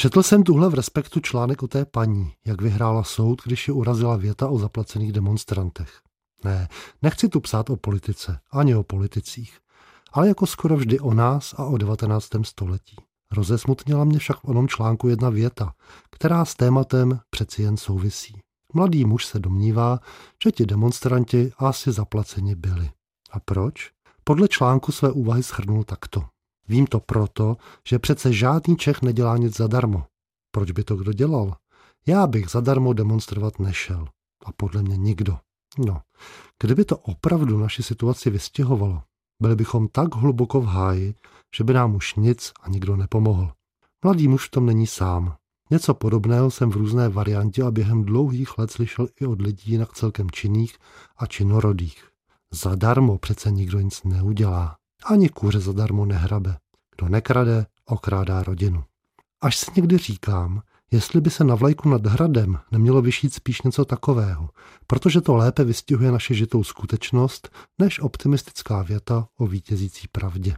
Četl jsem tuhle v Respektu článek o té paní, jak vyhrála soud, když ji urazila věta o zaplacených demonstrantech. Ne, nechci tu psát o politice, ani o politicích, ale jako skoro vždy o nás a o 19. století. Rozesmutnila mě však v onom článku jedna věta, která s tématem přeci jen souvisí. Mladý muž se domnívá, že ti demonstranti asi zaplaceni byli. A proč? Podle článku své úvahy schrnul takto. Vím to proto, že přece žádný Čech nedělá nic zadarmo. Proč by to kdo dělal? Já bych zadarmo demonstrovat nešel. A podle mě nikdo. No, kdyby to opravdu naši situaci vystěhovalo, byli bychom tak hluboko v háji, že by nám už nic a nikdo nepomohl. Mladý muž v tom není sám. Něco podobného jsem v různé variantě a během dlouhých let slyšel i od lidí jinak celkem činných a činorodých. Zadarmo přece nikdo nic neudělá. Ani kůře zadarmo nehrabe. Kdo nekrade, okrádá rodinu. Až si někdy říkám, jestli by se na vlajku nad hradem nemělo vyšít spíš něco takového, protože to lépe vystihuje naše žitou skutečnost, než optimistická věta o vítězící pravdě.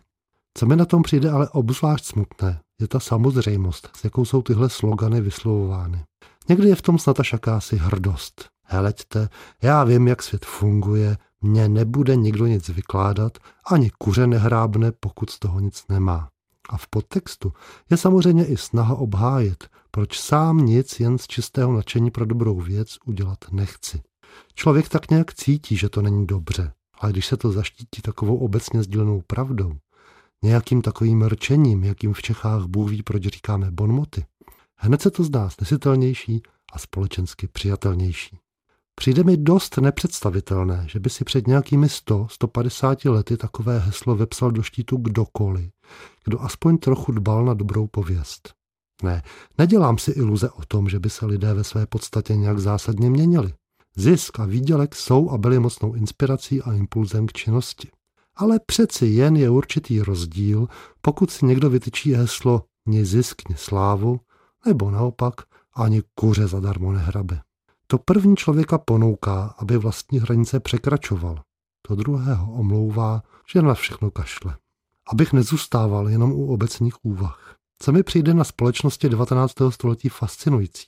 Co mi na tom přijde ale obzvlášť smutné, je ta samozřejmost, s jakou jsou tyhle slogany vyslovovány. Někdy je v tom snad až jakási hrdost. Heleďte, já vím, jak svět funguje, mně nebude nikdo nic vykládat, ani kuře nehrábne, pokud z toho nic nemá. A v podtextu je samozřejmě i snaha obhájit, proč sám nic jen z čistého nadšení pro dobrou věc udělat nechci. Člověk tak nějak cítí, že to není dobře, ale když se to zaštítí takovou obecně sdílenou pravdou, nějakým takovým rčením, jakým v Čechách Bůh ví, proč říkáme bonmoty, hned se to zdá snesitelnější a společensky přijatelnější. Přijde mi dost nepředstavitelné, že by si před nějakými 100-150 lety takové heslo vepsal do štítu kdokoliv, kdo aspoň trochu dbal na dobrou pověst. Ne, nedělám si iluze o tom, že by se lidé ve své podstatě nějak zásadně měnili. Zisk a výdělek jsou a byly mocnou inspirací a impulzem k činnosti. Ale přeci jen je určitý rozdíl, pokud si někdo vytyčí heslo ni zisk, ni slávu, nebo naopak ani kuře zadarmo nehrabe. To první člověka ponouká, aby vlastní hranice překračoval. To druhého omlouvá, že na všechno kašle. Abych nezůstával jenom u obecných úvah. Co mi přijde na společnosti 19. století fascinující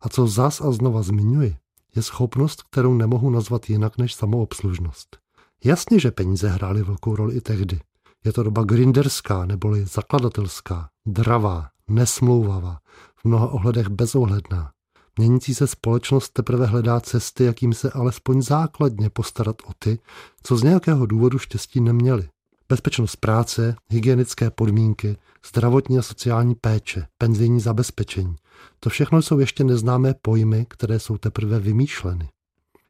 a co zas a znova zmiňuji, je schopnost, kterou nemohu nazvat jinak než samoobslužnost. Jasně, že peníze hrály velkou roli i tehdy. Je to doba grinderská neboli zakladatelská, dravá, nesmlouvavá, v mnoha ohledech bezohledná. Měnící se společnost teprve hledá cesty, jakým se alespoň základně postarat o ty, co z nějakého důvodu štěstí neměli. Bezpečnost práce, hygienické podmínky, zdravotní a sociální péče, penzijní zabezpečení. To všechno jsou ještě neznámé pojmy, které jsou teprve vymýšleny.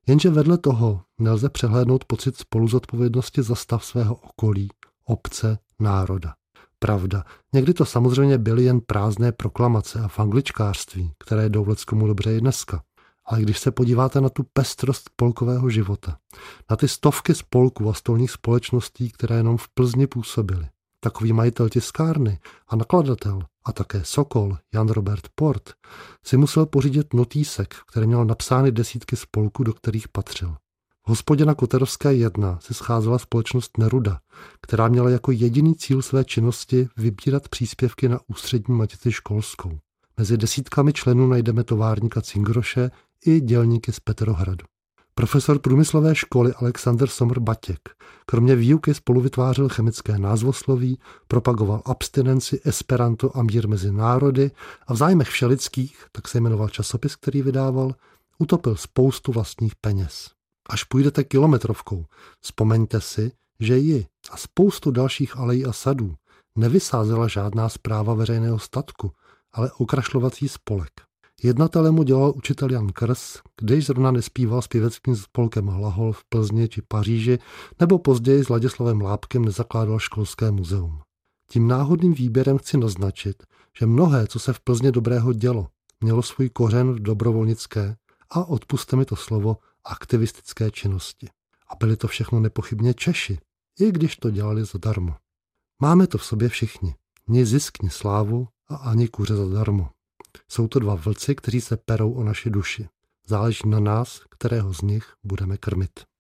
Jenže vedle toho nelze přehlédnout pocit spoluzodpovědnosti za stav svého okolí, obce, národa. Pravda, někdy to samozřejmě byly jen prázdné proklamace a fangličkářství, které jdou leckomu dobře i dneska. Ale když se podíváte na tu pestrost spolkového života, na ty stovky spolků a stolních společností, které jenom v Plzni působily, takový majitel tiskárny a nakladatel a také Sokol, Jan Robert Port, si musel pořídit notýsek, který měl napsány desítky spolků, do kterých patřil. V hospodě na Koterovské 1 se scházela společnost Neruda, která měla jako jediný cíl své činnosti vybírat příspěvky na ústřední matici školskou. Mezi desítkami členů najdeme továrníka Cingroše i dělníky z Petrohradu. Profesor průmyslové školy Alexander Sommer Batěk kromě výuky spolu vytvářel chemické názvosloví, propagoval abstinenci, esperanto a mír mezi národy a v zájmech všelických, tak se jmenoval časopis, který vydával, utopil spoustu vlastních peněz. Až půjdete kilometrovkou, vzpomeňte si, že ji a spoustu dalších alejí a sadů nevysázela žádná zpráva veřejného statku, ale okrašlovací spolek. Jednatelem mu dělal učitel Jan Krs, když zrovna nespíval s pěveckým spolkem Hlahol v Plzni či Paříži, nebo později s Ladislavem Lápkem nezakládal školské muzeum. Tím náhodným výběrem chci naznačit, že mnohé, co se v Plzně dobrého dělo, mělo svůj kořen v dobrovolnické a odpuste mi to slovo aktivistické činnosti. A byli to všechno nepochybně Češi, i když to dělali zadarmo. Máme to v sobě všichni. Ni zisk, ni slávu a ani kuře zadarmo. Jsou to dva vlci, kteří se perou o naši duši. Záleží na nás, kterého z nich budeme krmit.